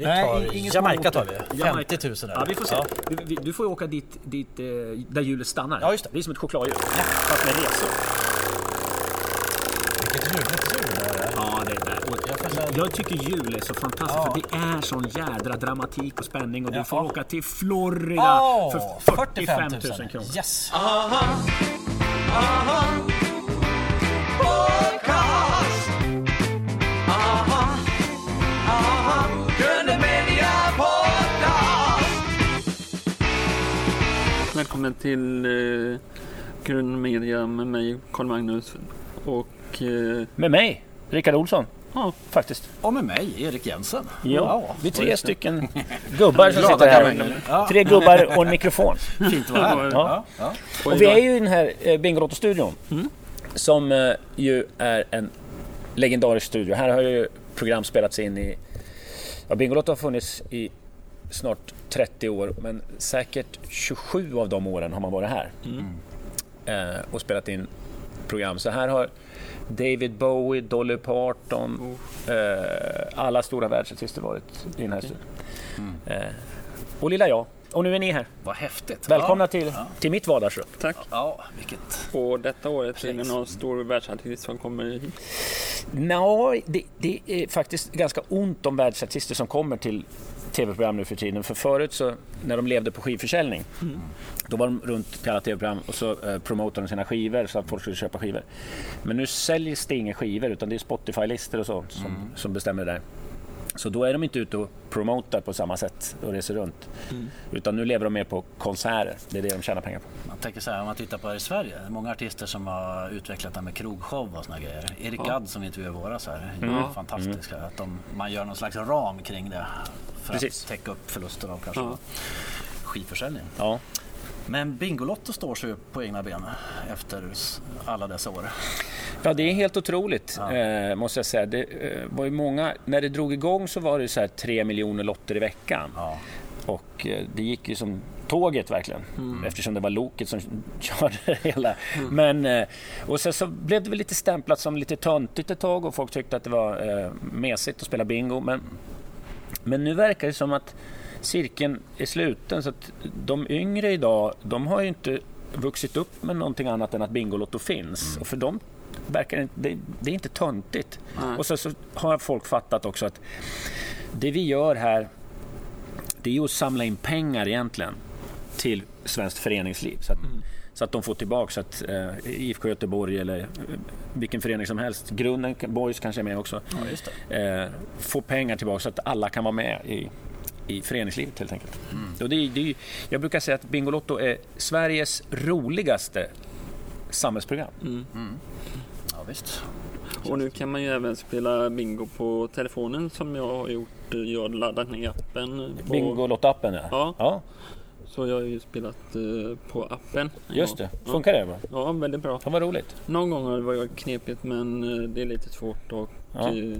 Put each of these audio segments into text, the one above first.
Vi Nej, tar ingen Jamaica tar vi. Jamaica. 50 000 är det. Ja, vi får se. Ja. Vi- Du får ju åka dit, dit eh, där hjulet stannar. Ja, just det. det är som ett chokladhjul. Fast med resor. Vilket ljuvligt ljud det är. Ja, det är det. Jag tycker jul är så fantastiskt Ja. för det är sån jädra dramatik och spänning och du Ja. får åka till Florida Åh, för 45 000 kronor. Yes! Välkommen till eh, Grön Media med mig, Carl Magnus. Och eh, Med mig, Rickard Olsson. ja, Faktiskt. Och med mig, Erik Jensen. Ja, vi är tre stycken gubbar som sitter här. Ja. Tre gubbar och en mikrofon. Fint att vara här. Ja. Och vi är ju i den här eh, Bingolotto-studion. Som eh, ju är en legendarisk studio. Här har ju program spelats in i... Ja, Bingolotto har funnits i snart 30 år men säkert 27 av de åren har man varit här. Eh, och spelat in program. Så här har David Bowie, Dolly Parton, eh, alla stora världsartister varit i den här studion. Eh, och lilla jag. Och nu är ni här. Vad häftigt. Välkomna Ja. till, till mitt vardagsrum. tack. Ja, vilket... Och detta året är det någon stor världsartist som kommer hit. Nå, det, det är faktiskt ganska ont om världsartister som kommer till tv-program nu för tiden. För förut så, när de levde på skivförsäljning, då var de runt till alla tv-program och så eh, promotade de sina skivor så att folk skulle köpa skivor. Men nu säljs det inga skivor utan det är Spotify-listor och så som, som bestämmer det där. Så då är de inte ute och promotar på samma sätt och reser runt. Utan nu lever de mer på konserter. Det är det de tjänar pengar på. Man tänker så här, om man tittar på här i Sverige. Det är många artister som har utvecklat det här med krogshow och såna grejer. Erik Gadd som vi intervjuade i våras här. är Ja. Fantastisk. Att de, man gör någon slags ram kring det. För Precis. att täcka upp förluster av kanske Ja. skivförsäljning. Ja. Men Bingolotto står sig på egna ben efter alla dessa år. Ja, det är helt otroligt Ja. eh, måste jag säga. Det eh, var ju många, när det drog igång så var det så här 3 miljoner lotter i veckan. Ja. Och eh, det gick ju som tåget verkligen. Eftersom det var loket som körde det hela. Men, eh, och sen så blev det väl lite stämplat som lite töntigt ett tag och folk tyckte att det var eh, mesigt att spela bingo. Men, men nu verkar det som att cirkeln är sluten. Så att de yngre idag, de har ju inte vuxit upp med någonting annat än att Bingolotto finns. Och för dem verkar det, det, är inte töntigt. Nej. Och sen så har folk fattat också att det vi gör här det är ju att samla in pengar egentligen till svenskt föreningsliv. Så att, så att de får tillbaka så att eh, IFK Göteborg eller eh, vilken förening som helst, Grunden, Boys kanske är med också, ja, eh, får pengar tillbaka så att alla kan vara med i, i föreningslivet helt enkelt. Och det, är- det, är jag brukar säga att Bingolotto är Sveriges roligaste samhällsprogram. Ja, visst. Och nu kan man ju även spela bingo på telefonen som jag har gjort. Jag har laddat ner appen. På, Bingolotto-appen ja. Ja. ja. Så jag har ju spelat eh, på appen. Just det. Ja. Funkar det bra? Ja, väldigt bra. Det var roligt. Någon gång har det varit knepigt men eh, det är lite svårt att Ja. eh,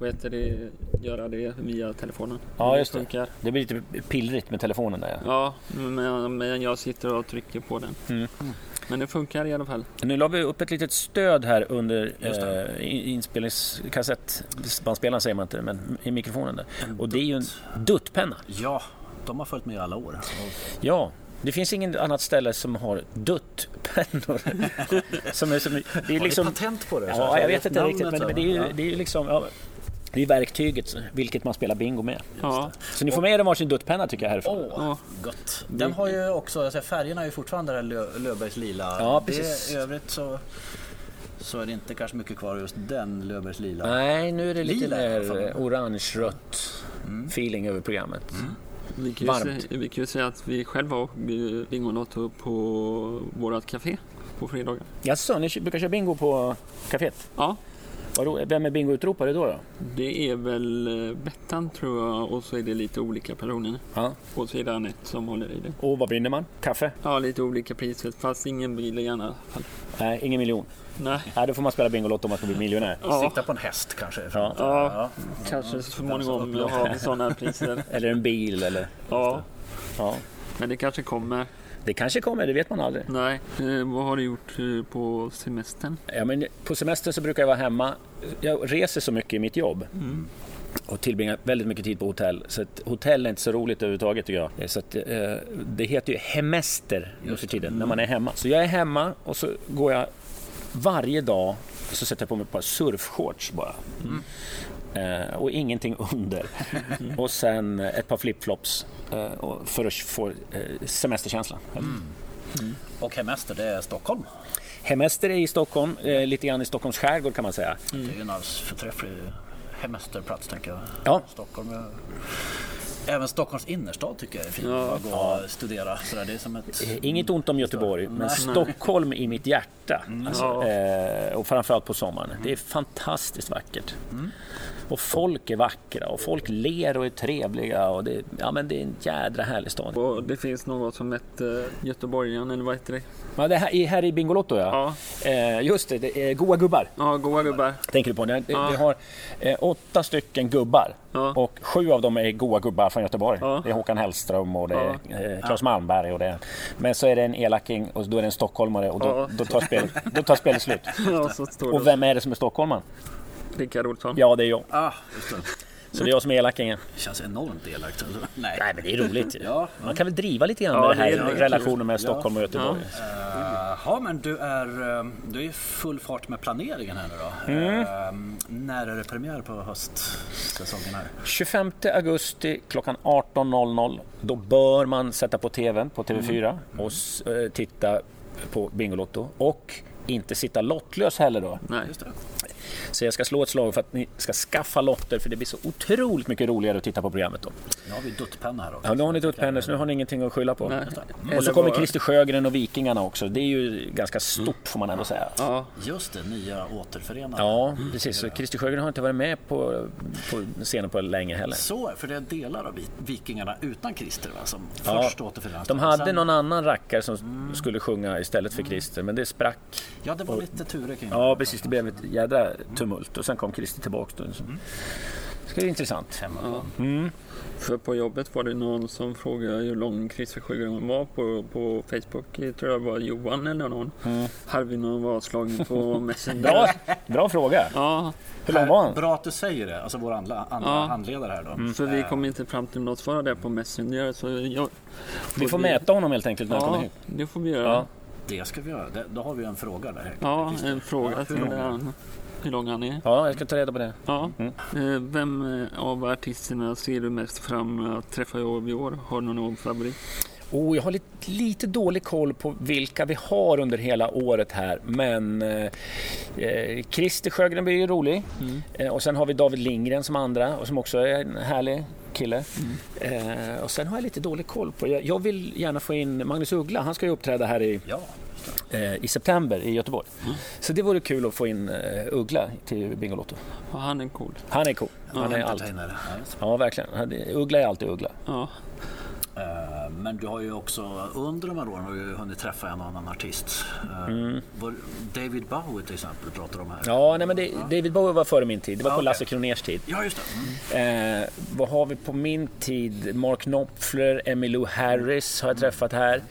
vad heter det, göra det via telefonen. Ja, just det. funkar. Det blir lite pillrigt med telefonen där. Ja. Ja, men, men jag sitter och trycker på den. Mm. Men det funkar i alla fall. Nu la vi upp ett litet stöd här under eh, in- inspelningskassettbandspelaren säger man inte, men i mikrofonen där. Och det är ju en duttpenna. Ja, de har följt med i alla år. Ja, det finns inget annat ställe som har duttpennor. som är, som, det är Har ni liksom, patent på det? Ja, jag vet inte riktigt, men, det är ju, Ja. det är liksom... Ja, det är verktyget, vilket man spelar bingo med. Ja, Så ni får med er varsin duttpenna tycker jag härifrån. Åh, Ja. gott. Den har ju också, alltså, färgerna är ju fortfarande det här Lö, Löfbergs lila. Ja, precis. Det, I övrigt så, så är det inte kanske mycket kvar just den Löfbergs lila. Nej, nu är det lite mer orange-rött feeling över programmet. vi kan, ju Varmt. se, vi kan ju säga att vi själva har eh, Bingolotto på vårt café på fredagar. Jaså, ni brukar köra bingo på kaféet? Ja, Vem är bingoutropare då? då? det är väl eh, Bettan tror jag och så är det lite olika personer. Ja. Och så är det Anette som håller i det. Och vad vinner man? Kaffe? Ja, lite olika priser fast ingen bil i alla fall. Nej, ingen miljon. Nej, Nej, då får man spela Bingolotto om man ska bli miljonär. ja, Sikta på en häst kanske. Ja. Ja. kanske så småningom jag har sådana priser. Eller en bil eller... Ja, Ja. men det kanske kommer. Det kanske kommer, det vet man aldrig. Nej, eh, vad har du gjort eh, på semestern? Ja, men på semester så brukar jag vara hemma. Jag reser så mycket i mitt jobb. och tillbringar väldigt mycket tid på hotell. Så att hotell är inte så roligt överhuvudtaget tycker jag. Så att, eh, det heter ju hemester nu för tiden, när man är hemma. Så jag är hemma och så går jag varje dag så sätter jag på mig ett par surfshorts bara. Eh, och ingenting under. och sen ett par flipflops eh, för att få eh, semesterkänsla. Och hemester, det är Stockholm. Hemester är i Stockholm, eh, lite grann i Stockholms skärgård kan man säga. Det är en alldeles förträfflig hemesterplats tänker jag. Ja. Stockholm. Även Stockholms innerstad tycker jag är fin Ja. att gå och studera. Så där, det är som ett... Eh, Inget ont om Göteborg, men Nej. Stockholm i mitt hjärta. Alltså, Ja. eh, och framförallt på sommaren. Det är fantastiskt vackert. Och folk är vackra och folk ler och är trevliga. Och det, ja, men det är en jädra härlig stad. Och det finns något som heter Göteborgaren eller vad heter det? Ja, det här, i- här i Bingolotto ja. Ja, Eh, just det, det är goa gubbar. ja goa gubbar. Tänker du på? Det, Ja. Vi har eh, åtta stycken gubbar. Ja. Och sju av dem är goa gubbar från Göteborg. Ja. Det är Håkan Hellström och det är Ja. eh, Claes Malmberg. Och det men så är det en elaking och då är det en stockholmare och då, då, tar, spelet, då tar spelet slut. Och vem är det som är stockholmaren? Rickard Olsson. Ja, det är jag. Ah, just det. Så det är jag som är elakingen. känns enormt elakt. alltså. Nej. Nej, men det är roligt. Ja. Man kan väl driva lite grann Ja, med det det här är roligt. relationen med Stockholm och Göteborg. Eh, Ja, men du är, eh, du är i full fart med planeringen här nu då. Mm. Eh, när är det premiär på höstsäsongen här? 25 augusti klockan 18.00. Då bör man sätta på TVn på TV4 och s- eh, titta på Bingolotto. Och inte sitta lottlös heller då. Nej. Det. Så jag ska slå ett slag för att ni ska skaffa lotter för det blir så otroligt mycket roligare att titta på programmet då. Nu har vi duttpenna här också. Ja, nu har ni duttpennor så nu har ni ingenting att skylla på. Nej. Och så kommer Christer Sjögren och Vikingarna också. Det är ju ganska stort får man ändå säga. Ja, Just det, nya återförenade. Ja, precis. Så Christer Sjögren har inte varit med på, på scenen på länge heller. Så, för det är delar av vi- Vikingarna utan Christer va, som Ja, först återförenas. De hade Sen- någon annan rackare som skulle sjunga istället för Christer, men det sprack. Ja, det var lite turer kring Ja, precis. Det blev ett jädra tumult och sen kom Christer tillbaka. Då. Så. Mm. Det ska bli intressant. Hemma. för på jobbet var det någon som frågade hur lång Christer Sjögren var på, på Facebook. Jag tror jag var Johan eller någon. Hade vi någon vadslagning på Messenger? Bra, bra fråga. Ja, Hur lång var han? Bra att du säger det, alltså vår andra, andra Ja. handledare här då. för vi kom inte fram till något svar där på Messenger. Så jag, Vi får mäta honom helt enkelt när han kommer Ja, hit. det får vi göra. Ja. Ja, Det ska vi göra. Det, då har vi en fråga där. en fråga till han. Hur lång han är. ja, jag ska ta reda på det. Ja. Eh, Vem eh, av artisterna ser du mest fram att träffa i år? i år? Har du någon favorit? Oh, jag har lite, lite dålig koll på vilka vi har under hela året här. Men eh, eh, Christer Sjögren blir ju rolig. Eh, och sen har vi David Lindgren som andra och som också är en härlig kille. Eh, och sen har jag lite dålig koll på, jag, jag vill gärna få in Magnus Uggla. Han ska ju uppträda här i, Ja, i september i Göteborg. Så det vore kul att få in eh, Uggla till Bingolotto. Ja, han är cool. Han är cool. Han är allt. Ja. Ja, verkligen. Uggla är alltid Uggla. Ja. Eh, Men du har ju också under de här åren har du hunnit träffa en annan artist. Eh, vår- David Bowie till exempel pratar om här. Mm. Ja, nej, men det, David Bowie var före min tid. Det var Ja, på okej. Lasse Kroners tid. Ja, just det. Mm. Eh, vad har vi på min tid? Mark Knopfler, Emmylou Harris har jag träffat här.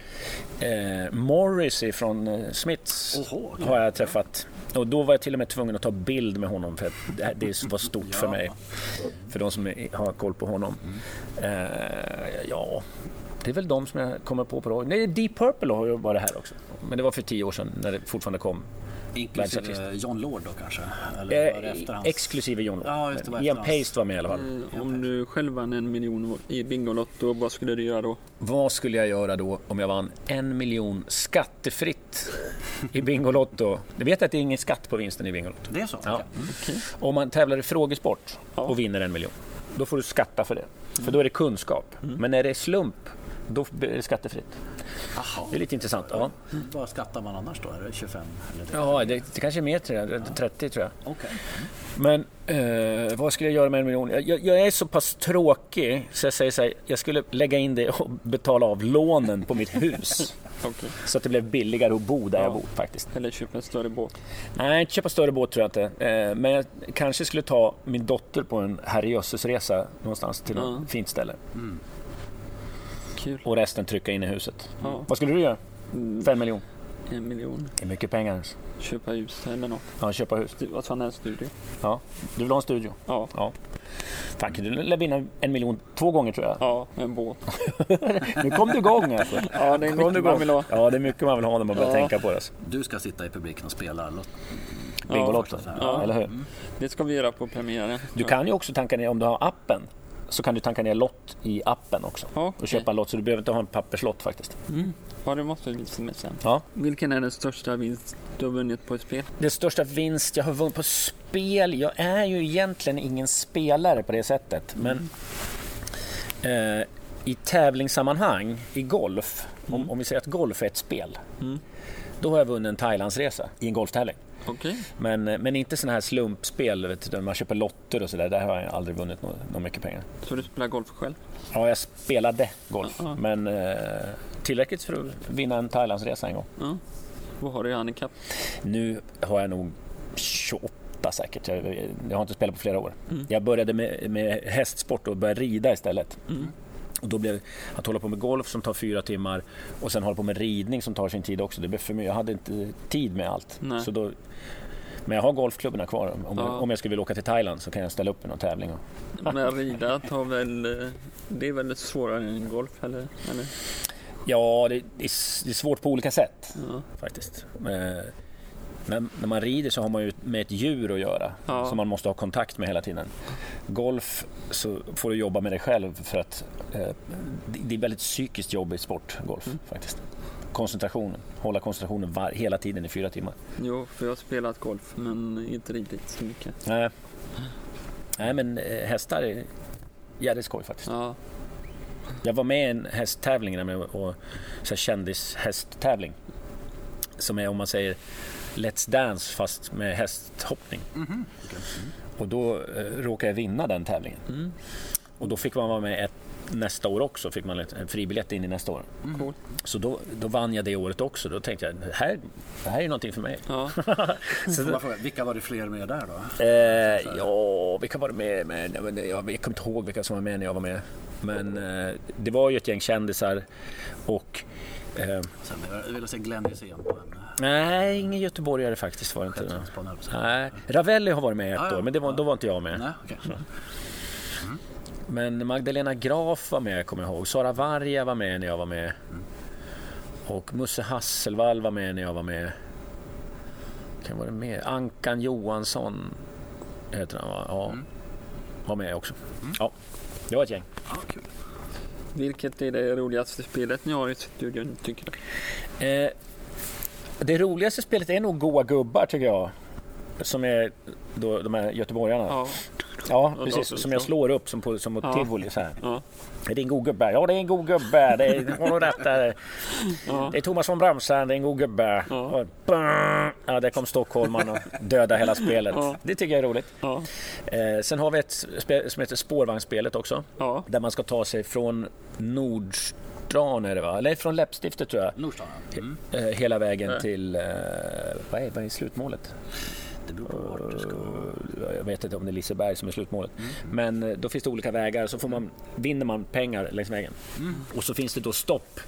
Eh, Morrissey från eh, Smiths Oho, har jag träffat. Och då var jag till och med tvungen att ta bild med honom för att det var stort för Ja. mig. För de som har koll på honom. Eh, ja, det är väl de som jag kommer på på. Nej, Deep Purple har ju varit här också. Men det var för tio år sedan när det fortfarande kom. Inklusive. John Lord då kanske? Eller Eh, hans... exklusive John Lord. Ja, just det, Ian Paste var med i alla fall. Eh, Om du själv vann en miljon i Bingolotto, vad skulle du göra då? Vad skulle jag göra då om jag vann en miljon skattefritt i Bingolotto? Du vet att det är ingen skatt på vinsten i Bingolotto. Det är så? Ja. Okej. Mm. Om man tävlar i frågesport Ja. och vinner en miljon, då får du skatta för det. För då är det kunskap. Men när det är slump, då blir det skattefritt. Jaha. Det är lite intressant. Ja, Vad skattar man annars då? Är det 25? Eller det? ja det, det kanske är mer tror jag, 30 tror jag. Okej. Men eh, vad skulle jag göra med en miljon? Jag, jag, är så pass tråkig så jag säger så här, jag skulle lägga in det och betala av lånen på mitt hus. Okej. Så att det blev billigare att bo där Ja. jag bor faktiskt. Eller köpa en större båt? Nej, köpa större båt tror jag inte. Eh, Men jag kanske skulle ta min dotter på en herrejösses-resa någonstans till något Ja. fint ställe. Kul. Och resten trycka in i huset. Ja. Vad skulle du göra Mm. för en miljon? En miljon. Det är mycket pengar. Köpa hus eller något. Ja, köpa hus. Vad han? En studio? Ja. Du vill ha en studio? Ja. Ja. Fan, du lär vinna en miljon två gånger tror jag. Ja, en båt. Nu kom du igång alltså. Ja, det är mycket man vill ha. Ja, det är mycket man vill ha när man börjar Ja. tänka på det. alltså. Du ska sitta i publiken och spela lott. Bingolotto, Ja. eller hur? Det ska vi göra på premiären. Du kan ju också tanka ner, om du har appen, så kan du tanka ner lott i appen också. Ja, Och köpa en lott, så du behöver inte ha en papperslott faktiskt. Ja, det måste visa med sen. Ja. Vilken är den största vinst du har vunnit på ett spel? Det största vinst jag har vunnit på spel, jag är ju egentligen ingen spelare på det sättet. Men eh, i tävlingssammanhang, i golf, om, om vi säger att golf är ett spel. Mm. Då har jag vunnit en Thailandsresa i en golftävling. Okej. Men, eh, men inte sådana här slumpspel vet du, man köper lotter och sådär. Där har jag aldrig vunnit något, något mycket pengar. Så du spelar golf själv? Ja, jag spelade golf, Ja. men eh, tillräckligt för att vinna en Thailandsresa en gång. Ja. Vad har du i handikapp? Nu har jag nog 28 säkert. Jag, jag har inte spelat på flera år. Mm. Jag började med, med hästsport och började rida istället. Mm. Och då blev att hålla på med golf som tar fyra timmar och sen hålla på med ridning som tar sin tid också. Det blev för mycket. Jag hade inte tid med allt. Nej. Så då, men jag har golfklubborna kvar. Om, Ja. jag, om jag skulle vilja åka till Thailand så kan jag ställa upp i någon tävling. Och, Men rida tar väl... Det är väl svårare än golf, eller? eller? ja, det, det, är, svårt på olika sätt Ja. faktiskt. Eh, Men när man rider så har man ju med ett djur att göra Ja. som man måste ha kontakt med hela tiden. Golf så får du jobba med dig själv för att eh, det- är väldigt psykiskt jobbig sport, golf Mm. faktiskt. Koncentrationen, hålla koncentrationen var, hela tiden i fyra timmar. Jo, för jag har spelat golf, men inte ridit så mycket. Nej, Nej men eh, hästar är jävligt skoj faktiskt. Ja, Jag var med i en hästtävling, och, så här kändishästtävling. Som är om man säger Let's Dance fast med hästhoppning. Och då eh, råkade jag vinna den tävlingen. Mm. Och då fick man vara med ett, nästa år också, fick man ett- en fribiljett in i nästa år. cool. Så då, då vann jag det året också. Då tänkte jag, det här, det här är någonting för mig. Ja, Så då, Vilka var det fler med där då? Eh, ja, vilka var det med? med jag, jag, jag kommer inte ihåg vilka som var med när jag var med. Men eh, det var ju ett gäng kändisar och... Eh, Sen, jag vill se Glenn Hysén på en nej, ingen göteborgare faktiskt var det inte. Nej, Ravelli har varit med ett ja. år, men var, då var inte jag med. Nej, okej. Men Magdalena Graf var med, kommer jag ihåg. Sara Varga var med när jag var med. Och Musse Hasselvall var med när jag var med. Kan vara med? Ankan Johansson heter han va? Ja. Var med också. Ja, det var ett gäng. Ja, kul. vilket är det roligaste spelet ni har i studion, tycker du? Eh, det roligaste spelet är nog Goa gubbar tycker jag. Som är då, de här göteborgarna. Ja, Ja, precis. Som jag slår upp som på, som på Ja. tivoli. Så här. ja, Är det en god gubbe? Ja, det är en god gubbe. Det är, nog rätt där. ja. Det är Thomas von Brömsen, det är en god gubbe. Ja. Och, ja, där kom stockholmaren och dödade hela spelet. Ja. Det tycker jag är roligt. Eh, sen har vi ett spel som heter Spårvagnsspelet också. Där man ska ta sig från Nordstan, är det va? eller från Läppstiftet tror jag. Nordstan, ja. mm. Eh, hela vägen Nej. till... Eh, vad, är, vad är slutmålet? Det beror på vart du ska. Eh, Jag vet inte om det är Liseberg som är slutmålet. Mm. Men eh, då finns det olika vägar så får man, vinner man pengar längs vägen. Mm. Och så finns det då stopp.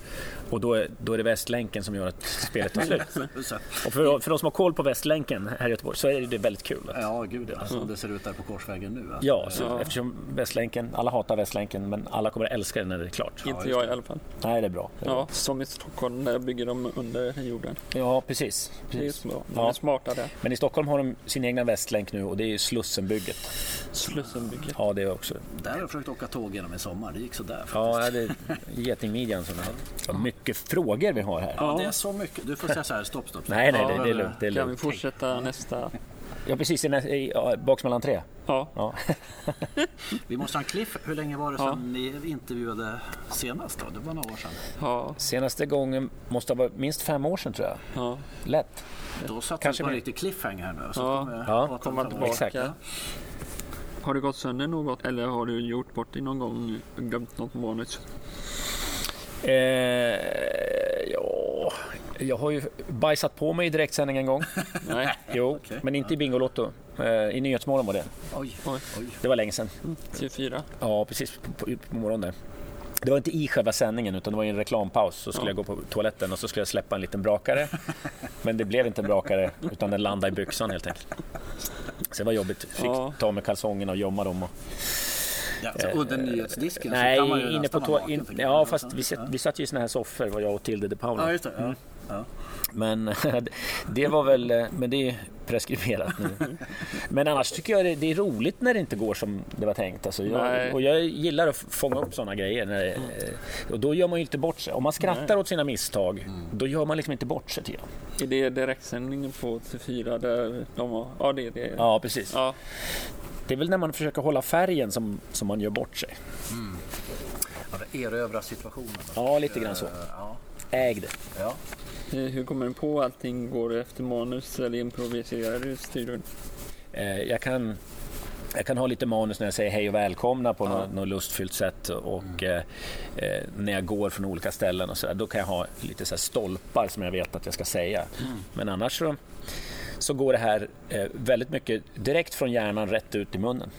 Och då är, då är det Västlänken som gör att spelet tar slut. Och för, för de som har koll på Västlänken här i Göteborg så är det väldigt kul. Att, Ja, gud ja. Som det ser ut där på korsvägen nu. alltså. ja, så Ja. eftersom Västlänken, alla hatar Västlänken men alla kommer älska den när det är klart. Inte jag i alla fall. Nej, det är bra. Det är Ja, som i Stockholm, där bygger de under jorden. ja precis. Det är precis. bra. De Ja. är smarta där. Men i Stockholm har de sin egna Västlänk nu och det är ju Slussenbygget. Slussenbygget. Ja, det är också. Där har jag försökt åka tåg genom i sommar. Det gick sådär. Ja, det är getingmidjan som är. Mycket frågor vi har här. Ja, det är så mycket. Du får säga så här, stopp, stopp. stopp. Nej, nej, det, det är lugnt. Det är Kan vi lugnt. fortsätta nästa? Ja, precis. I, ja, baksmällan tre. Ja, Ja. Vi måste ha en cliff. Hur länge var det Ja. sedan ni intervjuade senast? Då? Det var några år sedan. ja, Senaste gången måste ha varit minst fem år sedan tror jag. ja. Lätt. Då satt vi Kanske på en riktig cliffhanger här nu. Så Ja. kommer Ja, tillbaka. Exakt. Har du gått sönder något eller har du gjort bort dig någon gång? Glömt något vanligt? Eh, ja, jag har ju bajsat på mig i direktsändning en gång. Nej. Jo, Okej. men inte i Bingolotto. Eh, I Nyhetsmorgon var det. Oj, Oj. oj. Det var länge sedan. TV4. Ja, precis. På, på, morgonen där. Det var inte i själva sändningen utan det var i en reklampaus. Så skulle jag gå på toaletten och så skulle jag släppa en liten brakare. Men det blev inte en brakare utan den landade i byxan helt enkelt. Så det var jobbigt. Fick Ja. ta med kalsongerna och gömma dem. Och... Ja, så under nyhetsdisken Nej, så kan man ju inne på vara to- naken, in. Ja, fast vi, satt, vi satt ju i såna här soffor, var jag och Tilde de Paula. Ja, just det. Ja. Ja. Men det var väl, eh, men det är preskriberat nu. Men annars tycker jag det, det är roligt när det inte går som det var tänkt. Alltså jag, Nej. och jag gillar att fånga upp sådana grejer. När, det- eh, och då gör man ju inte bort sig. Om man skrattar åt sina misstag, då gör man liksom inte bort sig jag. Är det direktsändningen på TV4 där de har... Ja, det är det. Ja, precis. Ja. Det är väl när man försöker hålla färgen som, som man gör bort sig. Ja, det erövra situationen. Ja, lite grann så. Eh, Ja. Äg det. Ja. Hur kommer du på allting? Går det efter manus eller improviserar du studion? Eh, jag, kan, jag kan ha lite manus när jag säger hej och välkomna på något, något lustfyllt sätt och eh, eh, när jag går från olika ställen och så där, då kan jag ha lite så här stolpar som jag vet att jag ska säga. Men annars så, så går det här eh, väldigt mycket direkt från hjärnan rätt ut i munnen.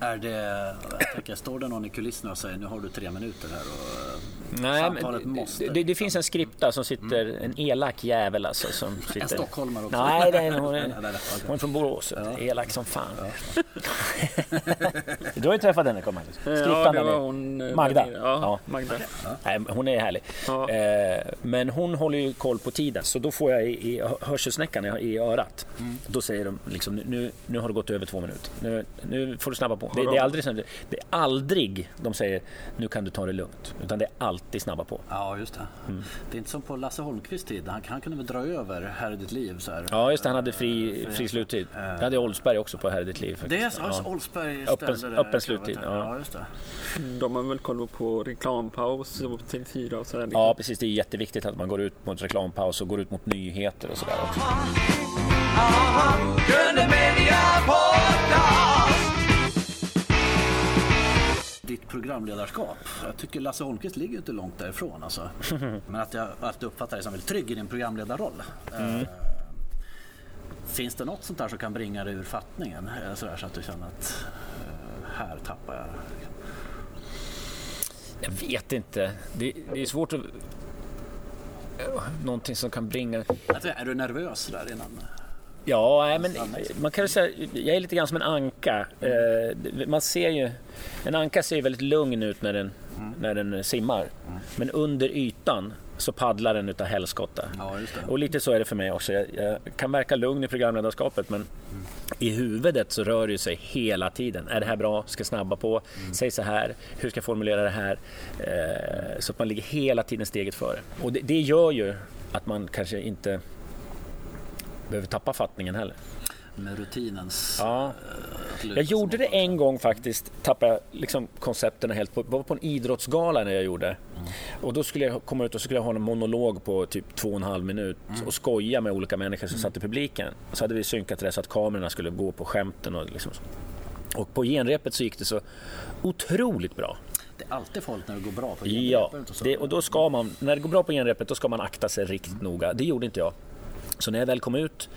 Är det, jag tänker, står det någon i kulisserna och säger nu har du tre minuter här och eh, Nej, samtalet men måste. det, det finns en skripta som sitter, en elak jävel alltså. Som sitter, En stockholmare också? Nej, det är, hon, Nej, är, nej, nej, hon är från Borås. Elak som fan. du har ju träffat henne, kommer jag. Ja, Skriptan hon. eh, Magda. där nere. Ja, Ja. Magda. Nej, hon är härlig. Ja. Eh, men hon håller ju koll på tiden, så då får jag i, i hörselsnäckan i, örat. Mm. Då säger de liksom, nu, nu har det gått över två minuter. Nu, nu får du snabba på. Det, det, är aldrig, det är aldrig de säger, nu kan du ta det lugnt. Utan det är alltid snabba på. Ja, just det. Mm. Det är inte som på Lasse Holmqvists tid. Han, han kunde väl dra över Här är ditt liv. Så här. Ja, just det. Han hade fri, fri sluttid. Det hade Oldsberg också på Här i ditt liv. Det är faktiskt. så, Ja. alltså, Oldsberg Öppen- det. öppen sluttid, ja. Ja, just det. De har väl koll på reklampaus och TV4 och sådär. Ja, precis. Det är jätteviktigt att man går ut mot reklampaus och går ut mot nyheter och sådär. Gröna Media Podcast. Programledarskap. Jag tycker Lasse Holmqvist ligger inte långt därifrån. Alltså. Men att jag alltid uppfattar dig som väldigt trygg i din programledarroll. Mm. Eh, Finns det något sånt där som kan bringa dig ur fattningen? Eh, Sådär, så att du känner att eh, här tappar jag. Jag vet inte. Det, det är svårt att... Någonting som kan bringa... Är du nervös där innan? Ja, men man kan säga, jag är lite grann som en anka. Eh, Man ser ju, en anka ser ju väldigt lugn ut när den, när den simmar. Men under ytan så paddlar den utav helskotta. Ja. Och lite så är det för mig också. Jag, jag kan verka lugn i programledarskapet men i huvudet så rör det ju sig hela tiden. Är det här bra? Ska jag snabba på? Säg så här. Hur ska jag formulera det här? Eh, så att man ligger hela tiden steget före. Och det, det gör ju att man kanske inte behöver tappa fattningen heller. Med rutinens... Ja. eh, Jag gjorde det en gång faktiskt, tappade liksom koncepterna helt. På, var på en idrottsgala när jag gjorde. Och då skulle jag komma ut och skulle jag ha en monolog på typ två och en halv minut och skoja med olika människor som satt i publiken. Så hade vi synkat det så att kamerorna skulle gå på skämten och liksom så. Och på genrepet så gick det så otroligt bra. Det är alltid folk när det går bra på Ja, genrepet och så. det, och då ska man, när det går bra på genrepet då ska man akta sig riktigt noga. Det gjorde inte jag. Så när jag väl kom ut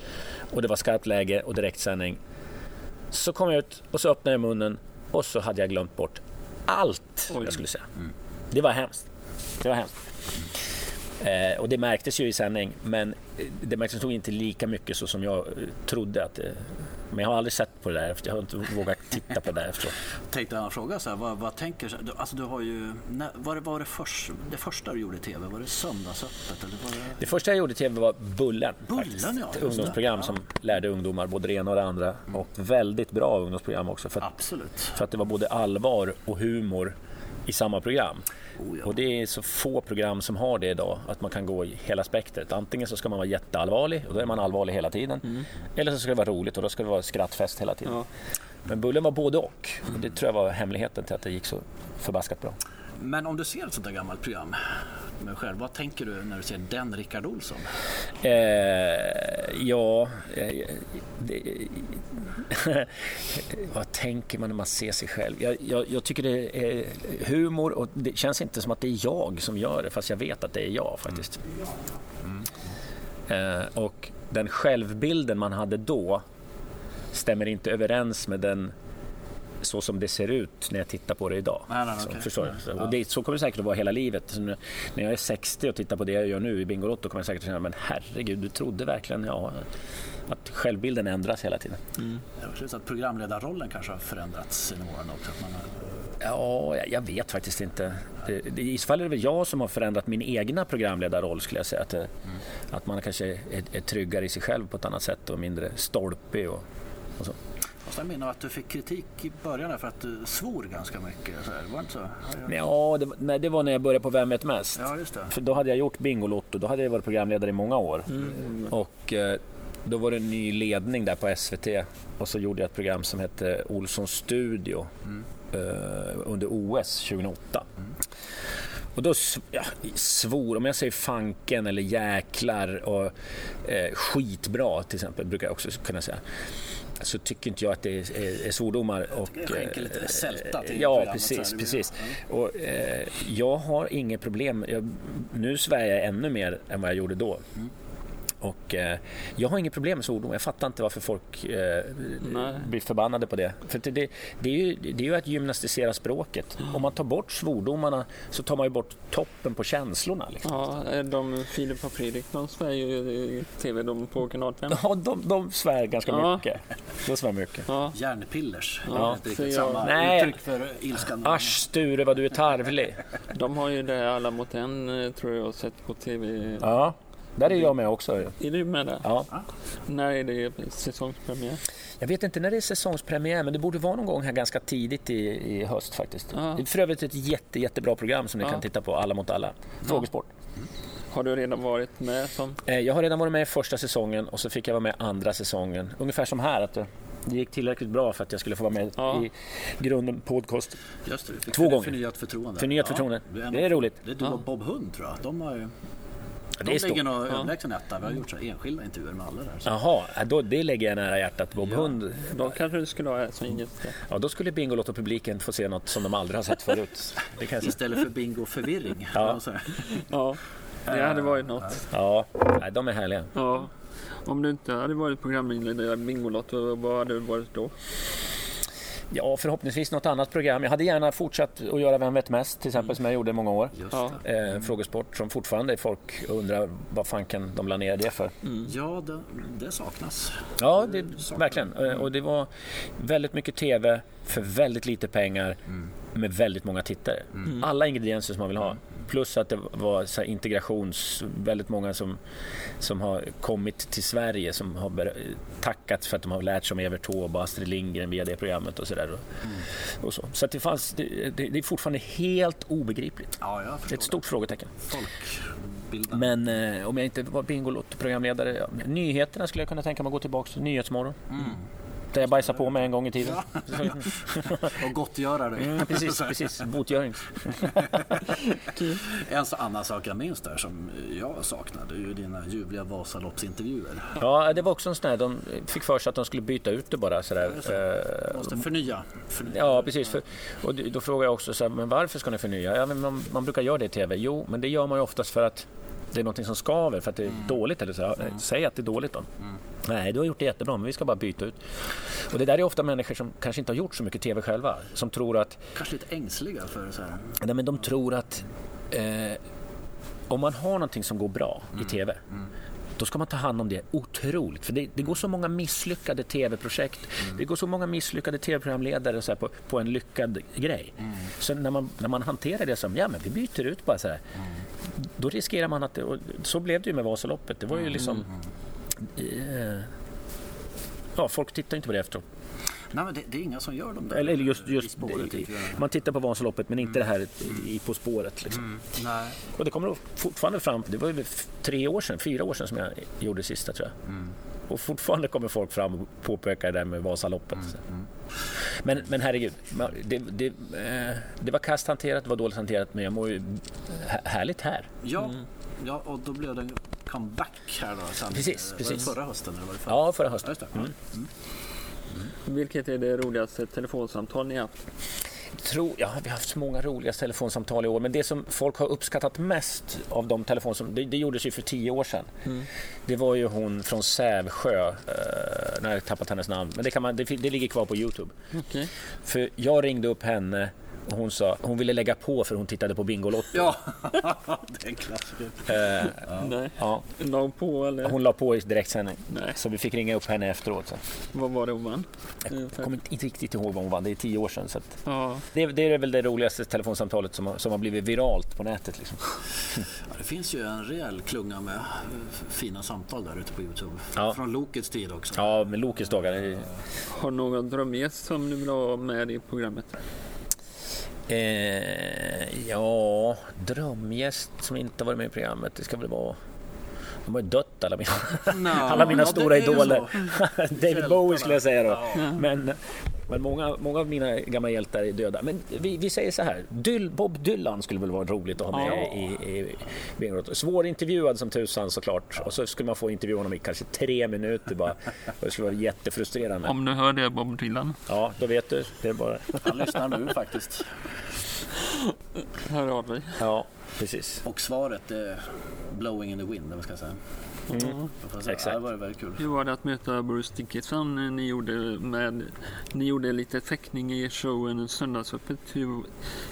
och det var skarpt läge och direktsändning så kom jag ut och så öppnade jag munnen och så hade jag glömt bort allt Oj. jag skulle säga. Det var hemskt. Det var hemskt. Eh, och det märktes ju i sändning, men eh, det märktes nog inte lika mycket så som jag eh, trodde att det... Men jag har aldrig sett på det där, efter- jag har inte vågat titta på det där efteråt. Tänkte jag fråga så här, vad, vad tänker du? Alltså du har ju, när, var det, var det, först, det första du gjorde i TV? Var det Söndagsöppet? Eller var det... Det första jag gjorde i TV var Bullen. Bullen, faktiskt. ja, Ett ungdomsprogram Ja. som lärde ungdomar både det ena och det andra. Och väldigt bra ungdomsprogram också. För att, Absolut. för att det var både allvar och humor i samma program. Oh, ja. Och det är så få program som har det idag, att man kan gå i hela spektret. Antingen så ska man vara jätteallvarlig och då är man allvarlig hela tiden. Eller så ska det vara roligt och då ska det vara skrattfest hela tiden. Ja. Men Bullen var både och. och. Det tror jag var hemligheten till att det gick så förbaskat bra. Men om du ser ett sånt där gammalt program med själv, vad tänker du när du ser den Rickard Olsson? Eh, ja, eh, det, vad tänker man när man ser sig själv? Jag, jag, jag tycker det är humor och det känns inte som att det är jag som gör det fast jag vet att det är jag faktiskt. Mm. Eh, och den självbilden man hade då stämmer inte överens med den så som det ser ut när jag tittar på det idag. Nej, nej, så, förstår du? Nej. Och det, så kommer det säkert att vara hela livet. Så när jag är 60 och tittar på det jag gör nu i Bingolotto kommer jag säkert att känna, men herregud, du trodde verkligen ja, att självbilden ändras hela tiden. Jag tror så att programledarrollen kanske har förändrats genom åren också. Att man, har- Ja, jag, jag vet faktiskt inte. Det, I så fall är det väl jag som har förändrat min egna programledarroll skulle jag säga. Att, det, att man kanske är, är tryggare i sig själv på ett annat sätt och mindre stolpig och, och så. Fast jag minns att du fick kritik i början för att du svor ganska mycket. Så här. Var det inte så? Men ja, det, var- nej, det var när jag började på Vem vet mest? Ja, just det. För då hade jag gjort Bingolotto, då hade jag varit programledare i många år. Och eh, då var det en ny ledning där på SVT och så gjorde jag ett program som hette Olssons studio eh, under OS 2008. Och då ja, svor, om jag säger fanken eller jäklar och eh, skitbra till exempel, brukar jag också kunna säga. Så tycker inte jag att det är, är, är svordomar. Och, Det skänker lite eh, sälta till Ja, precis. precis. Och, eh, jag har inget problem. Jag, nu svär jag ännu mer än vad jag gjorde då. Och eh, jag har inget problem med svordomar. Jag fattar inte varför folk eh, blir förbannade på det. För det, det, det, är ju, det är ju att gymnastisera språket. Om man tar bort svordomarna så tar man ju bort toppen på känslorna. Liksom. Ja, eh, de Filip och Fredrik, de svär ju i TV de på kanal 5. Ja, de, de svär ganska Ja. mycket. De svär mycket. Ja, Järnpillers. Ja, det är inte jag- samma Nej. uttryck för ilskan. Asch Sture vad du är tarvlig. de har ju det alla mot en, eh, tror jag, sett på TV. Ja, där är jag med också. Är du med där? Ja. När är det säsongspremiär? Jag vet inte när det är säsongspremiär, men det borde vara någon gång här ganska tidigt i, i höst faktiskt. Ja. Det är för övrigt ett jätte, jättebra program som ni Ja. kan titta på, Alla mot alla. Frågesport. Har du redan varit med som... Eh, Jag har redan varit med i första säsongen och så fick jag vara med andra säsongen. Ungefär som här, att det, det gick tillräckligt bra för att jag skulle få vara med Ja. i grunden podcast. Just det, du fick Två gånger. Förnyat förtroende. Förnyat förtroende. du en Det är roligt. Det är du och Bob Hund tror jag. De har ju... De Det är ligger nog Ja. överlägsen etta. Vi har gjort så enskilda intervjuer med alla där. Så. Jaha, ja, då, det lägger jag nära hjärtat. Bob Ja. Hund, Då kanske du skulle ha som gäst. ja, då skulle Bingolotto-publiken få se något som de aldrig har sett förut. Istället för bingo förvirring. Ja. Ja, det hade varit något. Ja, nej, de är härliga. Ja. Om du inte hade varit programledare i Bingolotto, vad hade du varit då? Ja, förhoppningsvis något annat program. Jag hade gärna fortsatt att göra Vem vet mest, till exempel, som jag gjorde i många år. Det. Eh, frågesport som fortfarande folk undrar vad fanken de la ner det för. Ja, det, det saknas. Ja, det, verkligen. Eh, Och det var väldigt mycket TV för väldigt lite pengar med väldigt många tittare. Alla ingredienser som man vill ha. Plus att det var så integrations... Väldigt många som, som har kommit till Sverige som har tackat för att de har lärt sig om Evert Taube och Astrid Lindgren via det programmet och sådär. Och, och så så det, fanns, det, det, det är fortfarande helt obegripligt. Ja, Det är ett stort frågetecken. Folkbilden. Men eh, om jag inte var Bingolotto-programledare, ja, nyheterna skulle jag kunna tänka mig att gå tillbaka till Nyhetsmorgon. Där jag bajsade på mig en gång i tiden. Och gottgöra dig. Mm, precis, precis. Botgöring. En så annan sak jag minns där som jag saknade är ju dina ljuvliga Vasaloppsintervjuer. Ja, det var också en sån här, de fick för sig att de skulle byta ut det bara sådär. Eh, Måste förnya. förnya. Ja, precis. För, och då frågar jag också så här, men varför ska ni förnya? Ja, man, man brukar göra det i TV. Jo, men det gör man ju oftast för att det är något som skaver, för att det är dåligt. Eller så. Ja, Säg att det är dåligt då. Nej, du har gjort det jättebra, men vi ska bara byta ut. Och det där är ofta människor som kanske inte har gjort så mycket TV själva. Som tror att, Kanske lite ängsliga för så här. nej, men de tror att eh, om man har någonting som går bra i TV då ska man ta hand om det otroligt. För det, det går så många misslyckade TV-projekt. Det går så många misslyckade TV-programledare så på, på en lyckad grej. Så när man, när man hanterar det som, ja men vi byter ut bara så här. Då riskerar man att, det, och så blev det ju med Vasaloppet. Det var ju liksom... Eh, ja, folk tittar inte på det efteråt. Nej, men det, det är inga som gör de där Eller just, i just spåret. jag. man tittar på Vasaloppet men inte det här i På spåret. Liksom. Mm, nej. Och det kommer fortfarande fram, det var ju tre år sedan, fyra år sedan som jag gjorde det sista tror jag. Mm. Och fortfarande kommer folk fram och påpekar det där med Vasaloppet. Mm, Men, men herregud, det, det, eh, det var kast hanterat, det var dåligt hanterat, men jag mår ju hä- härligt här. Ja, ja, och då blev det en comeback här då. Sen, Precis, Var det precis. förra hösten? Eller var det förra? Ja, förra Ja, hösten. just det. Mm. Vilket är det roligaste telefonsamtal ni haft? Tror, ja, vi har haft så många roliga telefonsamtal i år, men det som folk har uppskattat mest av de telefonsamtal, det, det gjordes ju för tio år sedan. Det var ju hon från Sävsjö, eh, har jag tappat hennes namn, men det, kan man, det, det ligger kvar på Youtube. Okej. För jag ringde upp henne hon sa hon ville lägga på för hon tittade på Bingolotto. Ja, det är en klassiker. Eh, Nej. ja, La på eller? hon la på i direktsändning. Nej. Så vi fick ringa upp henne efteråt. Så. Vad var det hon vann? Jag kommer inte- inte riktigt ihåg vad hon vann, det är tio år sedan. Så att Ja. det, det är väl det roligaste telefonsamtalet som har, som har blivit viralt på nätet. Liksom. Ja, det finns ju en rejäl klunga med fina samtal där ute på Youtube. Ja. Från Lokets tid också. Ja, med Lokes dagar. Har någon drömgäst som du vill ha med i programmet? Eh, ja, drömgäst som inte varit med i programmet, det ska väl vara... De har ju dött alla mina, Nå, alla mina det stora idoler. David Bowie skulle jag säga då. Ja. Men, men många, många av mina gamla hjältar är döda. Men vi, vi säger så här, Dyl, Bob Dylan skulle väl vara roligt att ha med Ja. i, i Bingolotto. Svårintervjuad som tusan såklart. Och så skulle man få intervjua honom i kanske tre minuter bara. Och det skulle vara jättefrustrerande. Om du hör det Bob Dylan, Ja, då vet du. Det är bara... Han lyssnar nu faktiskt. hör av dig. Ja, precis. Och svaret är blowing in the wind, eller vad ska jag säga. Säga, Exakt. Ja, det var väldigt kul. Hur var det att möta Bruce Dickinson? Ni gjorde, med, ni gjorde lite fäktning i showen Söndagsöppet. Hur,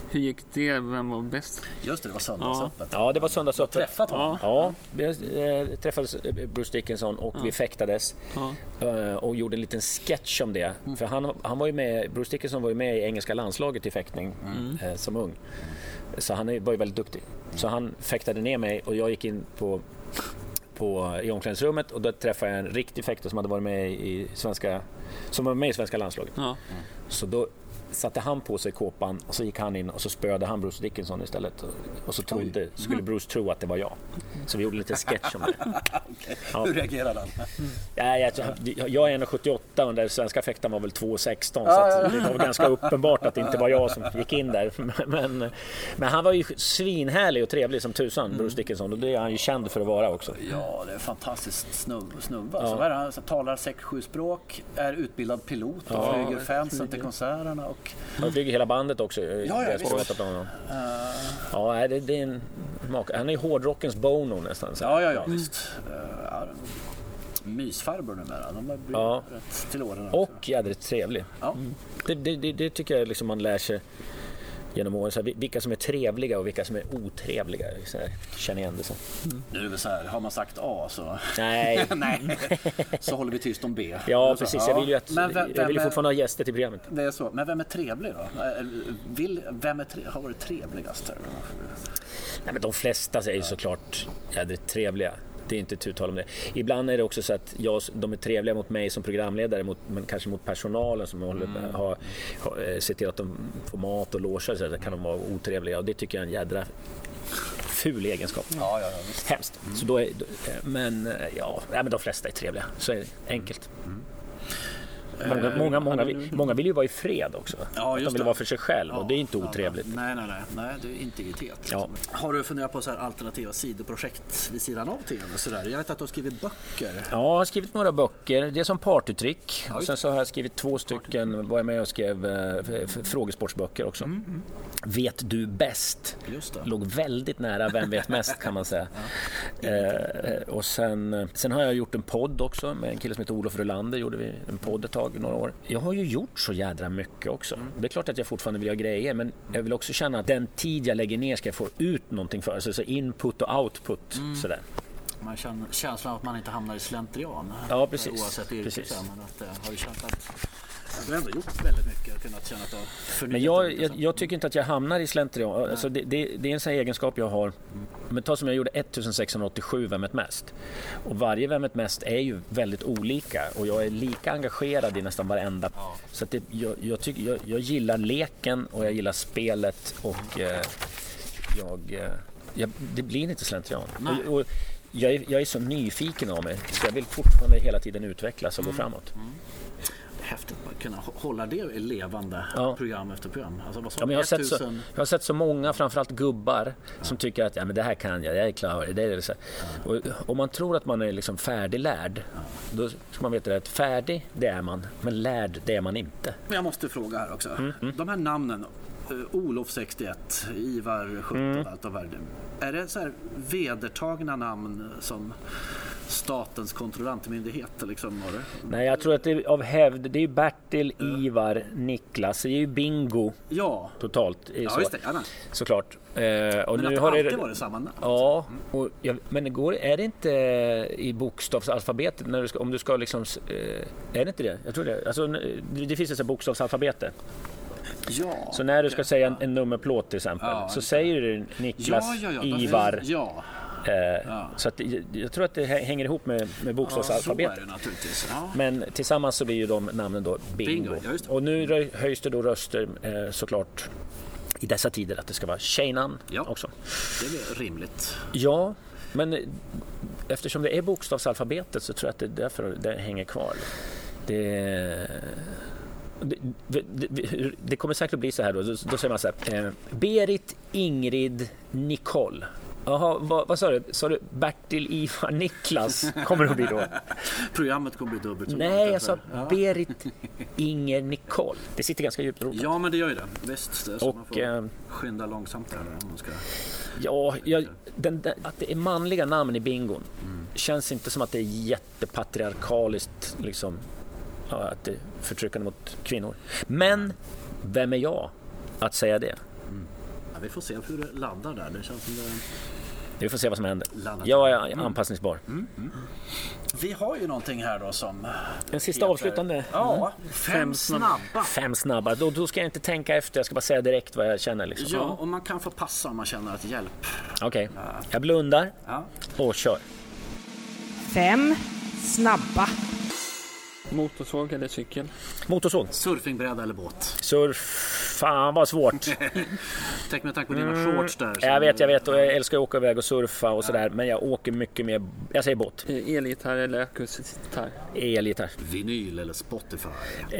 hur gick det? Vem var bäst? Just det, det var söndagsöppet. Ja, det var söndagsöppet. Träffat honom? Ja, vi eh, träffades eh, Bruce Dickinson och vi fäktades Ja. eh, och gjorde en liten sketch om det. För han, han var ju med, Bruce Dickinson var ju med i engelska landslaget i fäktning eh, som ung. Så han var ju väldigt duktig. Så han fäktade ner mig och jag gick in på, på, i omklädningsrummet och då träffade jag en riktig fäktare som hade varit med i svenska, som var med i svenska landslaget. Ja. Så då satte han på sig kåpan och så gick han in och så spöade han Bruce Dickinson istället. Och så trodde, skulle Bruce tro att det var jag. Så vi gjorde lite sketch om det. Ja. Hur reagerade han? Ja, jag, jag är 1,78 och den svenska fäktaren var väl 2,16 så att det var ganska uppenbart att det inte var jag som gick in där. Men, men han var ju svinhärlig och trevlig som tusan, Bruce Dickinson. Och det är han ju känd för att vara också. Ja, det är en fantastisk snubb, snubbe. Ja. Så är? Han talar sex, sju språk, är utbildad pilot och Ja, flyger fansen till konserterna. Och, Han flyger hela bandet också. Ja, ja, jag visst. honom. Ja, det, det är en maka. Han är hårdrockens Bono nästan. Så. ja, ja, ja, visst. Uh, ja, mysfarbror numera. De har blivit Ja. rätt till åren också. Och jädrigt trevlig. Ja. Det, det, det, det tycker jag liksom man lär sig genom åren. Så här, vilka som är trevliga och vilka som är otrevliga. Så här, känner igen det så. Nu är det så här, har man sagt A så, Nej, nej, så håller vi tyst om B. ja Så, precis. Jag vill ju, att, Men vem, jag vill ju vem är- fortfarande ha gäster till programmet. Det är så. Men vem är trevlig då? Vill, vem är tre, har varit trevligast? Nej, men de flesta är ju såklart jädrigt trevliga. Det är inte tu tal om det. Ibland är det också så att jag, de är trevliga mot mig som programledare, mot, men kanske mot personalen som håller, Mm. har, har, eh, ser till att de får mat och loger. Så där kan de vara otrevliga och det tycker jag är en jädra ful egenskap. Ja, ja, ja. Hemskt. Så då är, då- men eh, ja, men de flesta är trevliga. Så är det enkelt. Många, många, många, vill, många vill ju vara i fred också. Ja, att de vill det. vara för sig själv och det är inte Ja, otrevligt. ja. Nej, nej, nej, nej, det är integritet. Ja. liksom. Har du funderat på så här alternativa sidoprojekt vid sidan av tv? och Så där? Jag vet att du har skrivit böcker. Ja, jag har skrivit några böcker. Det är som partytrick. Ja, Och sen så har jag skrivit två stycken, var jag med och skrev eh, frågesportsböcker också. Mm, Vet du bäst? Låg väldigt nära Vem vet mest kan man säga. eh, och sen, sen har jag gjort en podd också med en kille som heter Olof Rulander. Gjorde vi en podd ett tag, några år. Jag har ju gjort så jädra mycket också. Det är klart att jag fortfarande vill göra grejer men jag vill också känna att den tid jag lägger ner ska jag få ut någonting för. Så, så input och output. Sådär. Man känner känslan att man inte hamnar i slentrian. Ja, precis. Oavsett yrke. Precis. Men att, eh, har ju känt att du har ändå gjort väldigt mycket och kunnat känna att du Men jag, jag, så. jag tycker inte att jag hamnar i slentrian. Alltså det, det, det är en sån egenskap jag har. Men ta som jag gjorde 1687 Vem vet mest? Och varje Vem vet mest är ju väldigt olika och jag är lika engagerad i nästan varenda. Så att det, jag, jag, tycker, jag, jag gillar leken och jag gillar spelet och eh, jag, eh, det blir inte slentrian. Och, och jag, är, jag är så nyfiken av mig så jag vill fortfarande hela tiden utvecklas och gå framåt. Häftigt att kunna hå- hålla det levande Ja. program efter program. Alltså, vad sa Ja, men jag, har sett så, 1000 jag har sett så många, framförallt gubbar, som tycker att ja, men det här kan jag, jag är klar. Det är så. Och om man tror att man är liksom färdiglärd, då ska man veta att färdig, det är man, men lärd, det är man inte. Men jag måste fråga här också. Mm, De här namnen, eh, Olof 61, Ivar 17, Mm. allt av värde. Är det så här vedertagna namn som, statens kontrollantmyndighet liksom? Var det? Nej, jag tror att det är av hävd. Det är ju Bertil, Ivar, Niklas. Det är ju bingo Ja, totalt. Är ja så, just det. Jajamän. Såklart. Eh, och Men nu att det har alltid det... varit samma namn. Ja, och jag, men det går, är det inte i bokstavsalfabetet? När du ska, om du ska liksom, eh, är det inte det? Jag tror det. Alltså, det, finns ett bokstavsalfabete. Ja. Så när du ska säga en, en nummerplåt till exempel Ja, så säger du Niklas, ja, ja, ja. Ivar. Ja, Eh, Ja. Så att, jag tror att det hä- hänger ihop med, med bokstavsalfabetet. naturligtvis. Ja. Men tillsammans så blir ju de namnen då bingo. Bingo, ja, och nu höjs det då röster eh, såklart i dessa tider att det ska vara tjejnamn Ja. också. Det är rimligt. Ja, men eh, eftersom det är bokstavsalfabetet så tror jag att det är därför det hänger kvar. Det, det, det, det, det kommer säkert att bli så här då. Då, då säger man så här. Eh, Berit, Ingrid, Nicole. Jaha, vad, vad sa du? Sa du Bertil, Ivar, Niklas? Kommer det att bli då? Programmet kommer bli dubbelt så Nej, jag sa Berit, Inger, Nicole. Det sitter ganska djupt rotat. Ja, men det gör ju det. Visst. Det är så Och, man får eh, skynda långsamt där. Om man ska... Ja, jag, den, där- att det är manliga namn i bingon känns inte som att det är jättepatriarkaliskt, liksom, ja, att det är förtryckande mot kvinnor. Men vem är jag att säga det? Ja, vi får se hur det landar där. Det känns som det... Vi får se vad som händer. Jag är anpassningsbar. Vi har ju någonting här då som... En sista heter- avslutande. Ja, fem, Fem snabba. Fem snabba. Då, då ska jag inte tänka efter, jag ska bara säga direkt vad jag känner. Liksom. Ja, och man kan få passa om man känner att hjälp. Okej, jag blundar Ja. och kör. Fem snabba. Motorsåg eller cykel? Motorsåg. Surfingbräda eller båt? Surf. Fan vad svårt. Tänk med tanke på dina shorts där. Jag vet, jag vet och jag älskar att åka iväg och surfa och sådär. Men jag åker mycket mer, jag säger båt. Eh, Elgitarr eller akustisk gitarr? Elgitarr. Vinyl eller Spotify? Eh,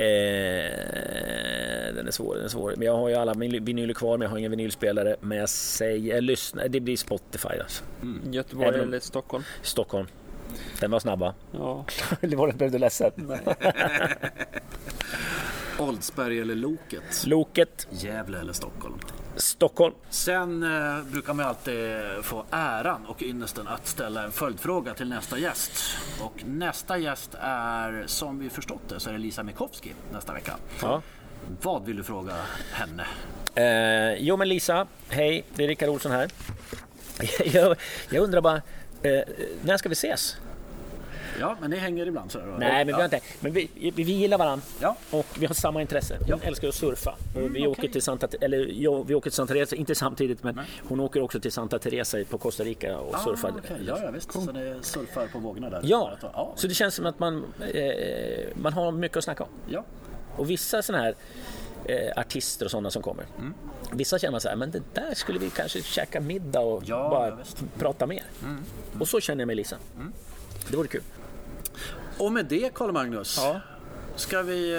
den är svår, den är svår. Men jag har ju alla min vinyler kvar men jag har ingen vinylspelare. Men jag säger, jag lyssnar, det blir Spotify alltså. Göteborg Även eller Stockholm? Stockholm. Den var snabba. Ja. det var det blev du ledsen. Oldsberg eller Loket? Loket, Gävle eller Stockholm? Stockholm. Sen eh, brukar man alltid få äran och ynnesten att ställa en följdfråga till nästa gäst. Och nästa gäst är, som vi förstått det, så är det Lisa Mikowski nästa vecka. Ja. Vad vill du fråga henne? Eh, jo men Lisa, hej, det är Rickard Olsson här. jag, jag undrar bara, eh, när ska vi ses? Ja, men ni hänger ibland sådär? Nej, men vi, har ja. inte, men vi, vi, vi gillar varandra Ja. och vi har samma intresse. Hon älskar att surfa. Och vi, åker okej. till Santa, eller, jo, vi åker till Santa Teresa, inte samtidigt, men hon åker också till Santa Teresa på Costa Rica och surfar. Ah, okej. Ja, ja, visst. Så ni surfar på vågorna där? Ja, ja. så det känns som att man, eh, man har mycket att snacka om. ja. Och vissa sådana här eh, artister och sådana som kommer. Mm. Vissa känner så här, men det där skulle vi kanske käka middag och ja, bara mm. prata mer. Mm. mm. Och så känner jag med Lisa. Mm. Det vore kul. Och med det, Karl-Magnus. Ja. Ska vi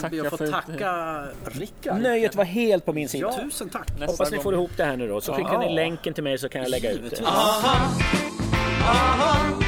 eh, be att få tacka Rickard? Nöjet var helt på min sida. Ja, tusen tack! Nästa Hoppas ni får ihop det här nu då, så Aha. skickar ni länken till mig så kan jag lägga Givetvis. ut det. Aha. Aha.